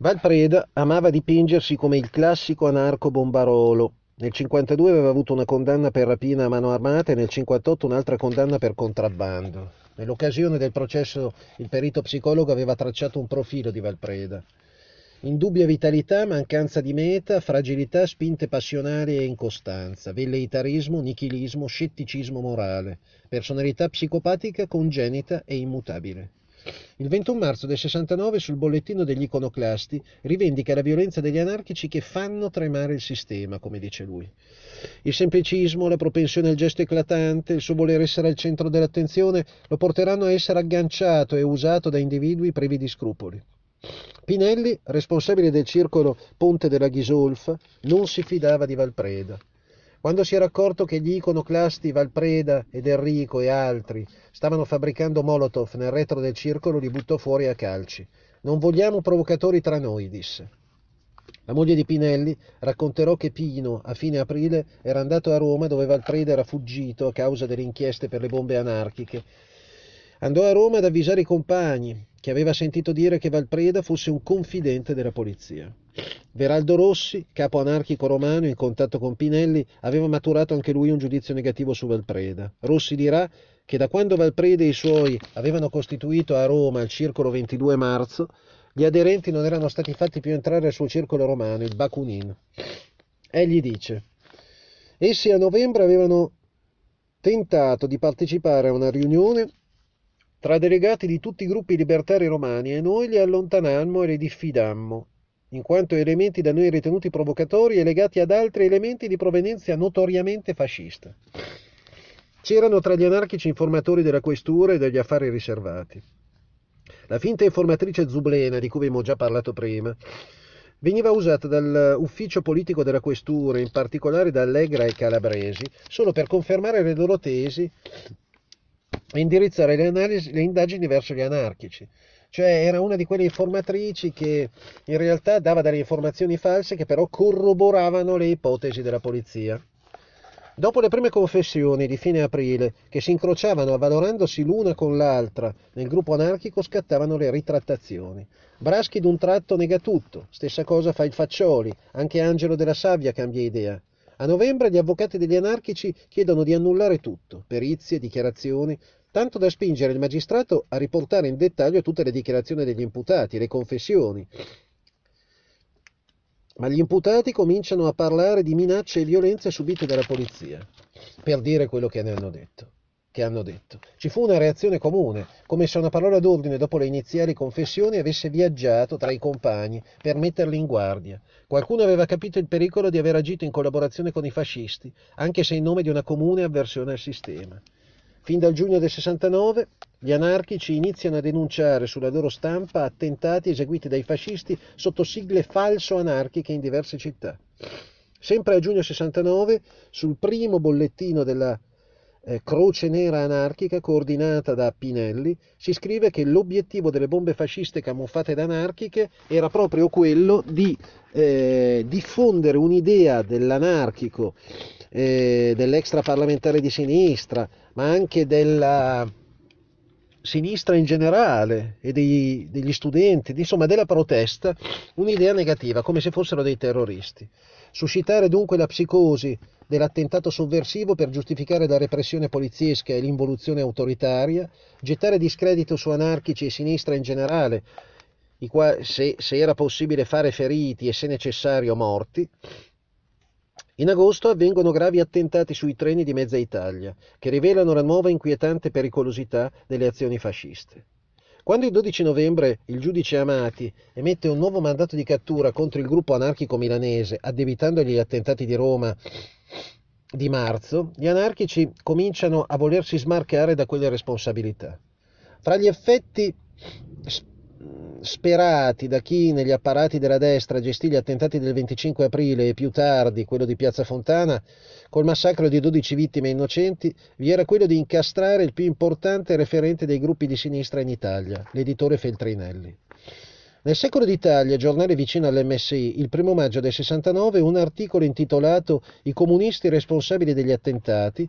Valpreda amava dipingersi come il classico anarco-bombarolo. Nel 52 aveva avuto una condanna per rapina a mano armata e nel 58 un'altra condanna per contrabbando. Nell'occasione del processo il perito psicologo aveva tracciato un profilo di Valpreda. Indubbia vitalità, mancanza di meta, fragilità, spinte passionali e incostanza, velleitarismo, nichilismo, scetticismo morale, personalità psicopatica congenita e immutabile. Il 21 marzo del 69 sul bollettino degli iconoclasti rivendica la violenza degli anarchici che fanno tremare il sistema, come dice lui. Il semplicismo, la propensione al gesto eclatante, il suo voler essere al centro dell'attenzione lo porteranno a essere agganciato e usato da individui privi di scrupoli. Pinelli, responsabile del circolo Ponte della Ghisolfa, non si fidava di Valpreda. Quando si era accorto che gli iconoclasti Valpreda ed Enrico e altri stavano fabbricando Molotov nel retro del circolo, li buttò fuori a calci. Non vogliamo provocatori tra noi, disse. La moglie di Pinelli racconterò che Pino, a fine aprile, era andato a Roma dove Valpreda era fuggito a causa delle inchieste per le bombe anarchiche. Andò a Roma ad avvisare i compagni, che aveva sentito dire che Valpreda fosse un confidente della polizia. Veraldo Rossi, capo anarchico romano in contatto con Pinelli, aveva maturato anche lui un giudizio negativo su Valpreda. Rossi dirà che da quando Valpreda e i suoi avevano costituito a Roma il circolo 22 marzo, gli aderenti non erano stati fatti più entrare al suo circolo romano, il Bakunin. Egli dice, essi a novembre avevano tentato di partecipare a una riunione tra delegati di tutti i gruppi libertari romani e noi li allontanammo e li diffidammo, in quanto elementi da noi ritenuti provocatori e legati ad altri elementi di provenienza notoriamente fascista. C'erano tra gli anarchici informatori della questura e degli affari riservati. La finta informatrice Zublena, di cui abbiamo già parlato prima, veniva usata dall'ufficio politico della questura, in particolare da Allegra e Calabresi, solo per confermare le loro tesi indirizzare le, analisi, le indagini verso gli anarchici. Cioè era una di quelle informatrici che in realtà dava delle informazioni false che però corroboravano le ipotesi della polizia. Dopo le prime confessioni di fine aprile, che si incrociavano avvalorandosi l'una con l'altra nel gruppo anarchico, scattavano le ritrattazioni. Braschi d'un tratto nega tutto, stessa cosa fa il Faccioli, anche Angelo della Sabbia cambia idea. A novembre gli avvocati degli anarchici chiedono di annullare tutto, perizie, dichiarazioni, tanto da spingere il magistrato a riportare in dettaglio tutte le dichiarazioni degli imputati, le confessioni. Ma gli imputati cominciano a parlare di minacce e violenze subite dalla polizia, per dire quello che ne hanno detto hanno detto. Ci fu una reazione comune, come se una parola d'ordine dopo le iniziali confessioni avesse viaggiato tra i compagni per metterli in guardia. Qualcuno aveva capito il pericolo di aver agito in collaborazione con i fascisti, anche se in nome di una comune avversione al sistema. Fin dal giugno del 69 gli anarchici iniziano a denunciare sulla loro stampa attentati eseguiti dai fascisti sotto sigle falso anarchiche in diverse città. Sempre a giugno 69, sul primo bollettino della eh, Croce Nera Anarchica coordinata da Pinelli, si scrive che l'obiettivo delle bombe fasciste camuffate da anarchiche era proprio quello di eh, diffondere un'idea dell'anarchico, eh, dell'extraparlamentare di sinistra, ma anche della sinistra in generale e degli, degli studenti, insomma della protesta, un'idea negativa, come se fossero dei terroristi. Suscitare dunque la psicosi dell'attentato sovversivo per giustificare la repressione poliziesca e l'involuzione autoritaria, gettare discredito su anarchici e sinistra in generale, se, se era possibile fare feriti e se necessario morti, in agosto avvengono gravi attentati sui treni di mezza Italia, che rivelano la nuova inquietante pericolosità delle azioni fasciste. Quando il 12 novembre il giudice Amati emette un nuovo mandato di cattura contro il gruppo anarchico milanese, addebitandogli gli attentati di Roma di marzo, gli anarchici cominciano a volersi smarcare da quelle responsabilità. Fra gli effetti sperati da chi negli apparati della destra gestì gli attentati del 25 aprile e più tardi quello di Piazza Fontana, col massacro di 12 vittime innocenti, vi era quello di incastrare il più importante referente dei gruppi di sinistra in Italia, l'editore Feltrinelli. Nel Secolo d'Italia, giornale vicino all'MSI, il primo maggio del 69, un articolo intitolato I comunisti responsabili degli attentati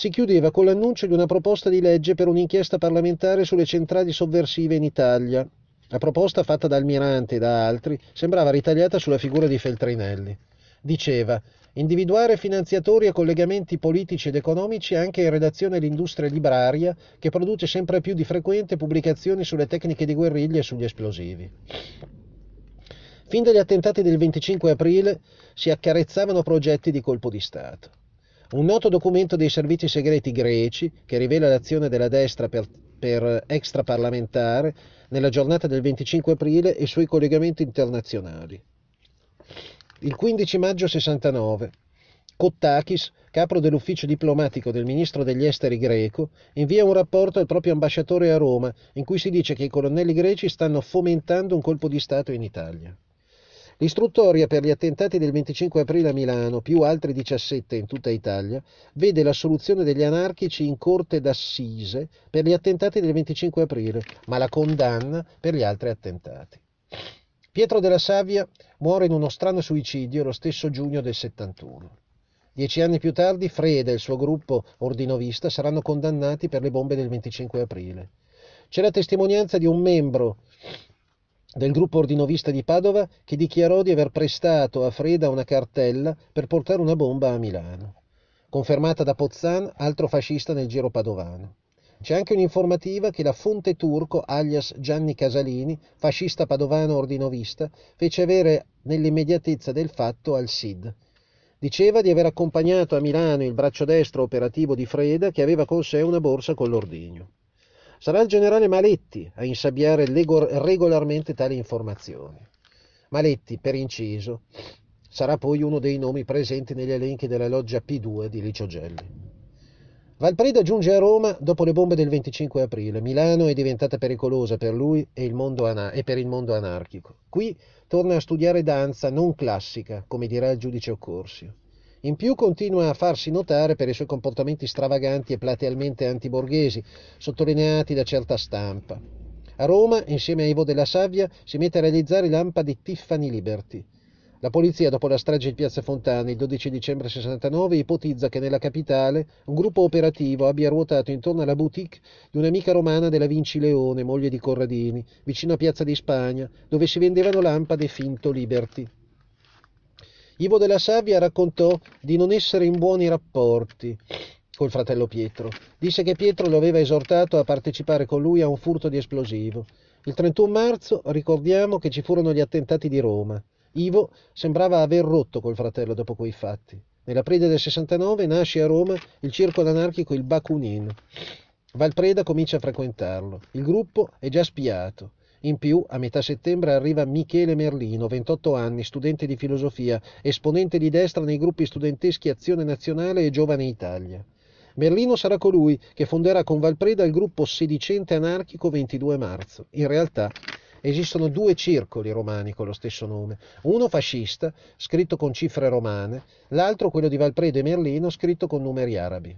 si chiudeva con l'annuncio di una proposta di legge per un'inchiesta parlamentare sulle centrali sovversive in Italia, La proposta fatta da Almirante e da altri sembrava ritagliata sulla figura di Feltrinelli. Diceva individuare finanziatori e collegamenti politici ed economici anche in redazione all'industria libraria che produce sempre più di frequente pubblicazioni sulle tecniche di guerriglia e sugli esplosivi. Fin dagli attentati del 25 aprile si accarezzavano progetti di colpo di Stato. Un noto documento dei servizi segreti greci, che rivela l'azione della destra per, per extraparlamentare nella giornata del 25 aprile e i suoi collegamenti internazionali. Il 15 maggio 69, Kottakis, capo dell'ufficio diplomatico del ministro degli esteri greco, invia un rapporto al proprio ambasciatore a Roma in cui si dice che i colonnelli greci stanno fomentando un colpo di Stato in Italia. L'istruttoria per gli attentati del 25 aprile a Milano, più altri 17 in tutta Italia, vede la soluzione degli anarchici in corte d'assise per gli attentati del 25 aprile, ma la condanna per gli altri attentati. Pietro della Savia muore in uno strano suicidio lo stesso giugno del 71. Dieci anni più tardi Freda e il suo gruppo ordinovista saranno condannati per le bombe del 25 aprile. C'è la testimonianza di un membro del gruppo ordinovista di Padova che dichiarò di aver prestato a Freda una cartella per portare una bomba a Milano. Confermata da Pozzan, altro fascista nel giro padovano. C'è anche un'informativa che la Fonte Turco, alias Gianni Casalini, fascista padovano ordinovista, fece avere nell'immediatezza del fatto al SID. Diceva di aver accompagnato a Milano il braccio destro operativo di Freda che aveva con sé una borsa con l'ordigno. Sarà il generale Maletti a insabbiare regolarmente tali informazioni. Maletti, per inciso, sarà poi uno dei nomi presenti negli elenchi della loggia P2 di Licio Gelli. Valpreda giunge a Roma dopo le bombe del 25 aprile. Milano è diventata pericolosa per lui e, ana- e per il mondo anarchico. Qui torna a studiare danza non classica, come dirà il giudice Occorsio. In più continua a farsi notare per i suoi comportamenti stravaganti e platealmente antiborghesi, sottolineati da certa stampa. A Roma, insieme a Ivo della Savia, si mette a realizzare i lampadi Tiffany Liberty. La polizia, dopo la strage di Piazza Fontana il 12 dicembre 69, ipotizza che nella capitale un gruppo operativo abbia ruotato intorno alla boutique di un'amica romana della Vinci Leone, moglie di Corradini, vicino a Piazza di Spagna, dove si vendevano lampade finto Liberty. Ivo della Savia raccontò di non essere in buoni rapporti col fratello Pietro. Disse che Pietro lo aveva esortato a partecipare con lui a un furto di esplosivo. Il 31 marzo ricordiamo che ci furono gli attentati di Roma. Ivo sembrava aver rotto col fratello dopo quei fatti. Nell'aprile del 69 nasce a Roma il circolo anarchico Il Bakunin. Valpreda comincia a frequentarlo. Il gruppo è già spiato. In più, a metà settembre arriva Michele Merlino, 28 anni, studente di filosofia, esponente di destra nei gruppi studenteschi Azione Nazionale e Giovane Italia. Merlino sarà colui che fonderà con Valpreda il gruppo sedicente anarchico 22 marzo. In realtà esistono due circoli romani con lo stesso nome, uno fascista, scritto con cifre romane, l'altro quello di Valpreda e Merlino, scritto con numeri arabi.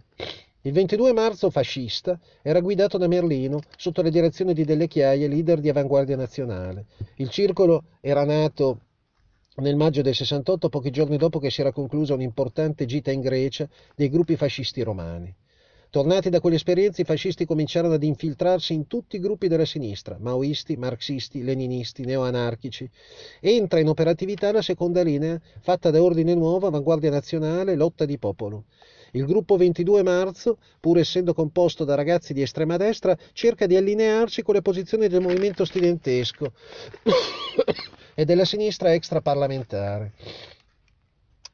Il 22 marzo fascista era guidato da Merlino sotto la direzione di Delle Chiaie, leader di Avanguardia Nazionale. Il circolo era nato nel maggio del 68, pochi giorni dopo che si era conclusa un'importante gita in Grecia dei gruppi fascisti romani. Tornati da quell'esperienza, i fascisti cominciarono ad infiltrarsi in tutti i gruppi della sinistra, maoisti, marxisti, leninisti, neoanarchici. Entra in operatività la seconda linea, fatta da Ordine Nuovo, Avanguardia Nazionale, Lotta di Popolo. Il gruppo 22 marzo, pur essendo composto da ragazzi di estrema destra, cerca di allinearsi con le posizioni del movimento studentesco e della sinistra extraparlamentare.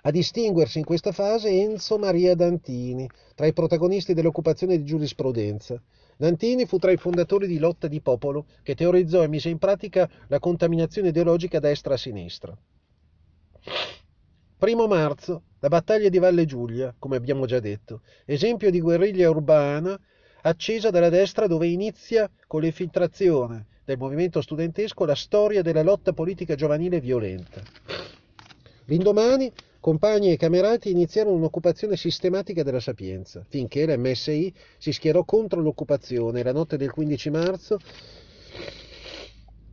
A distinguersi in questa fase Enzo Maria Dantini, tra i protagonisti dell'occupazione di giurisprudenza. Dantini fu tra i fondatori di Lotta di Popolo, che teorizzò e mise in pratica la contaminazione ideologica destra a sinistra. Primo marzo, la battaglia di Valle Giulia, come abbiamo già detto, esempio di guerriglia urbana accesa dalla destra dove inizia con l'infiltrazione del movimento studentesco la storia della lotta politica giovanile violenta. L'indomani, compagni e camerati iniziarono un'occupazione sistematica della Sapienza, finché la MSI si schierò contro l'occupazione la notte del 15 marzo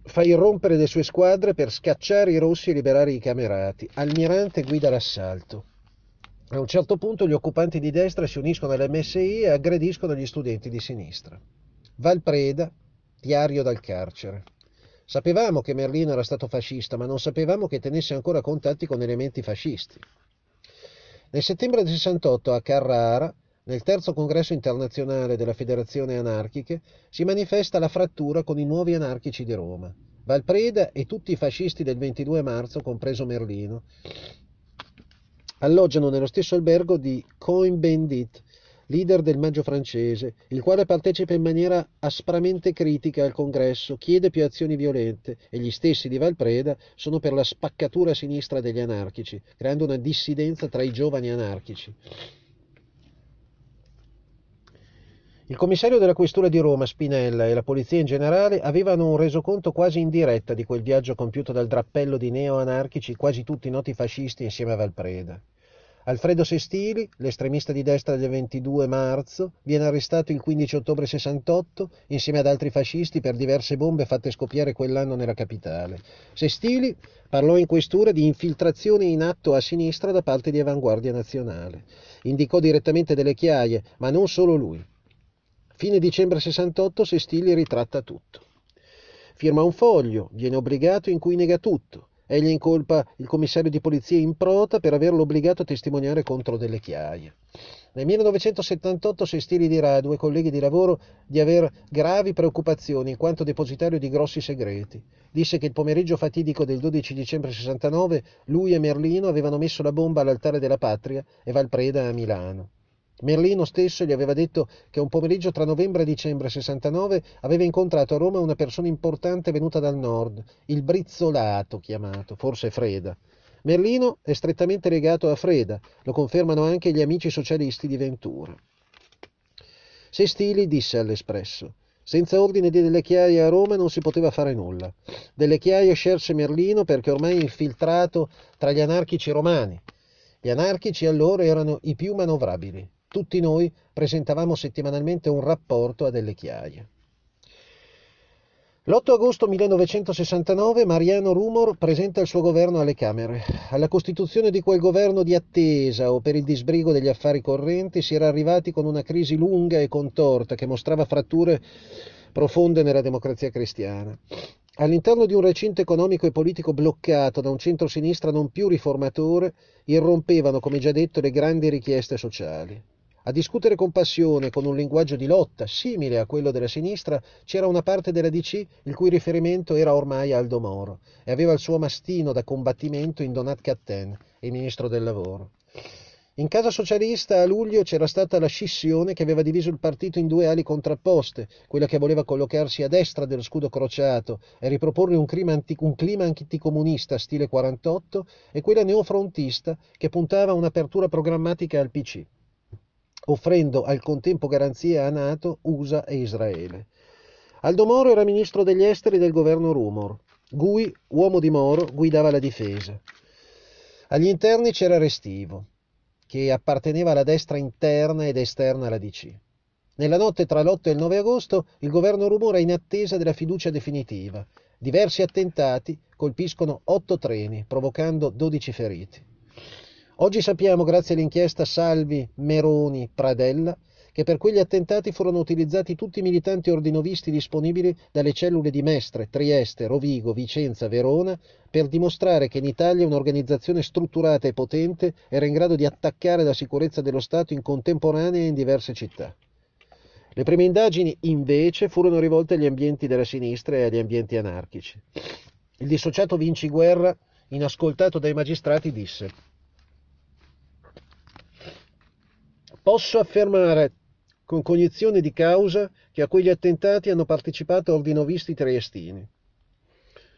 fa irrompere le sue squadre per scacciare i rossi e liberare i camerati. Almirante guida l'assalto. A un certo punto gli occupanti di destra si uniscono all'MSI e aggrediscono gli studenti di sinistra. Valpreda, diario dal carcere. Sapevamo che Merlino era stato fascista, ma non sapevamo che tenesse ancora contatti con elementi fascisti. Nel settembre del 68 a Carrara, nel terzo congresso internazionale della Federazione Anarchiche, si manifesta la frattura con i nuovi anarchici di Roma, Valpreda e tutti i fascisti del 22 marzo, compreso Merlino, alloggiano nello stesso albergo di Coin-Bendit, leader del Maggio francese, il quale partecipa in maniera aspramente critica al congresso, chiede più azioni violente e gli stessi di Valpreda sono per la spaccatura sinistra degli anarchici, creando una dissidenza tra i giovani anarchici. Il commissario della questura di Roma, Spinella, e la polizia in generale avevano un resoconto quasi in diretta di quel viaggio compiuto dal drappello di neo-anarchici, quasi tutti noti fascisti, insieme a Valpreda. Alfredo Sestili, l'estremista di destra del 22 marzo, viene arrestato il 15 ottobre 68 insieme ad altri fascisti per diverse bombe fatte scoppiare quell'anno nella capitale. Sestili parlò in questura di infiltrazioni in atto a sinistra da parte di Avanguardia Nazionale. Indicò direttamente delle chiaie, ma non solo lui. Fine dicembre 68 Sestili ritratta tutto. Firma un foglio, viene obbligato in cui nega tutto. Egli incolpa il commissario di polizia in prota per averlo obbligato a testimoniare contro delle chiaie. Nel 1978 Sestili dirà ai due colleghi di lavoro di aver gravi preoccupazioni in quanto depositario di grossi segreti. Disse che il pomeriggio fatidico del 12 dicembre 69 lui e Merlino avevano messo la bomba all'altare della patria e Valpreda a Milano. Merlino stesso gli aveva detto che un pomeriggio tra novembre e dicembre 69 aveva incontrato a Roma una persona importante venuta dal nord, il Brizzolato chiamato, forse Freda. Merlino è strettamente legato a Freda, lo confermano anche gli amici socialisti di Ventura. Sestili disse all'Espresso senza ordine di Delle Chiaie a Roma non si poteva fare nulla. Delle Chiaie scelse Merlino perché ormai infiltrato tra gli anarchici romani. Gli anarchici allora erano i più manovrabili. Tutti noi presentavamo settimanalmente un rapporto a delle chiaie. L'8 agosto 1969 Mariano Rumor presenta il suo governo alle Camere. Alla costituzione di quel governo di attesa o per il disbrigo degli affari correnti si era arrivati con una crisi lunga e contorta che mostrava fratture profonde nella democrazia cristiana. All'interno di un recinto economico e politico bloccato da un centro-sinistra non più riformatore, irrompevano, come già detto, le grandi richieste sociali. A discutere con passione, con un linguaggio di lotta simile a quello della sinistra, c'era una parte della DC il cui riferimento era ormai Aldo Moro e aveva il suo mastino da combattimento in Donat Catten, il ministro del lavoro. In casa socialista a luglio c'era stata la scissione che aveva diviso il partito in due ali contrapposte, quella che voleva collocarsi a destra dello scudo crociato e riproporre un clima, anti, un clima anticomunista stile 48 e quella neofrontista che puntava a un'apertura programmatica al PC offrendo al contempo garanzie a Nato, USA e Israele. Aldo Moro era ministro degli esteri del governo Rumor. Gui, uomo di Moro, guidava la difesa. Agli interni c'era Restivo, che apparteneva alla destra interna ed esterna alla DC. Nella notte tra l'8 e il 9 agosto il governo Rumor è in attesa della fiducia definitiva. Diversi attentati colpiscono otto treni, provocando 12 feriti. Oggi sappiamo, grazie all'inchiesta Salvi, Meroni, Pradella, che per quegli attentati furono utilizzati tutti i militanti ordinovisti disponibili dalle cellule di Mestre, Trieste, Rovigo, Vicenza, Verona, per dimostrare che in Italia un'organizzazione strutturata e potente era in grado di attaccare la sicurezza dello Stato in contemporanea in diverse città. Le prime indagini, invece, furono rivolte agli ambienti della sinistra e agli ambienti anarchici. Il dissociato Vinci Guerra, inascoltato dai magistrati, disse Posso affermare con cognizione di causa che a quegli attentati hanno partecipato ordinovisti triestini.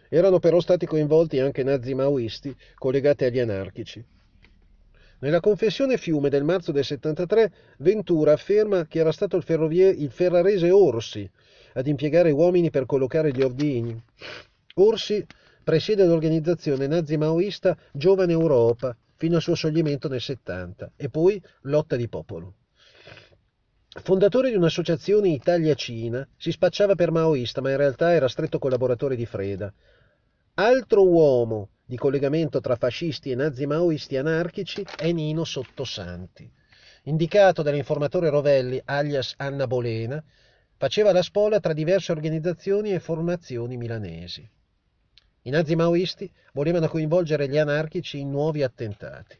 Erano però stati coinvolti anche nazi maoisti collegati agli anarchici. Nella confessione Fiume del marzo del 73, Ventura afferma che era stato il, il ferrarese Orsi ad impiegare uomini per collocare gli ordini. Orsi presiede l'organizzazione nazi-maoista Giovane Europa, fino al suo scioglimento nel 70 e poi lotta di popolo. Fondatore di un'associazione Italia-Cina, si spacciava per maoista ma in realtà era stretto collaboratore di Freda. Altro uomo di collegamento tra fascisti e nazi-maoisti anarchici è Nino Sottosanti. Indicato dall'informatore Rovelli alias Anna Bolena, faceva la spola tra diverse organizzazioni e formazioni milanesi. I nazi maoisti volevano coinvolgere gli anarchici in nuovi attentati.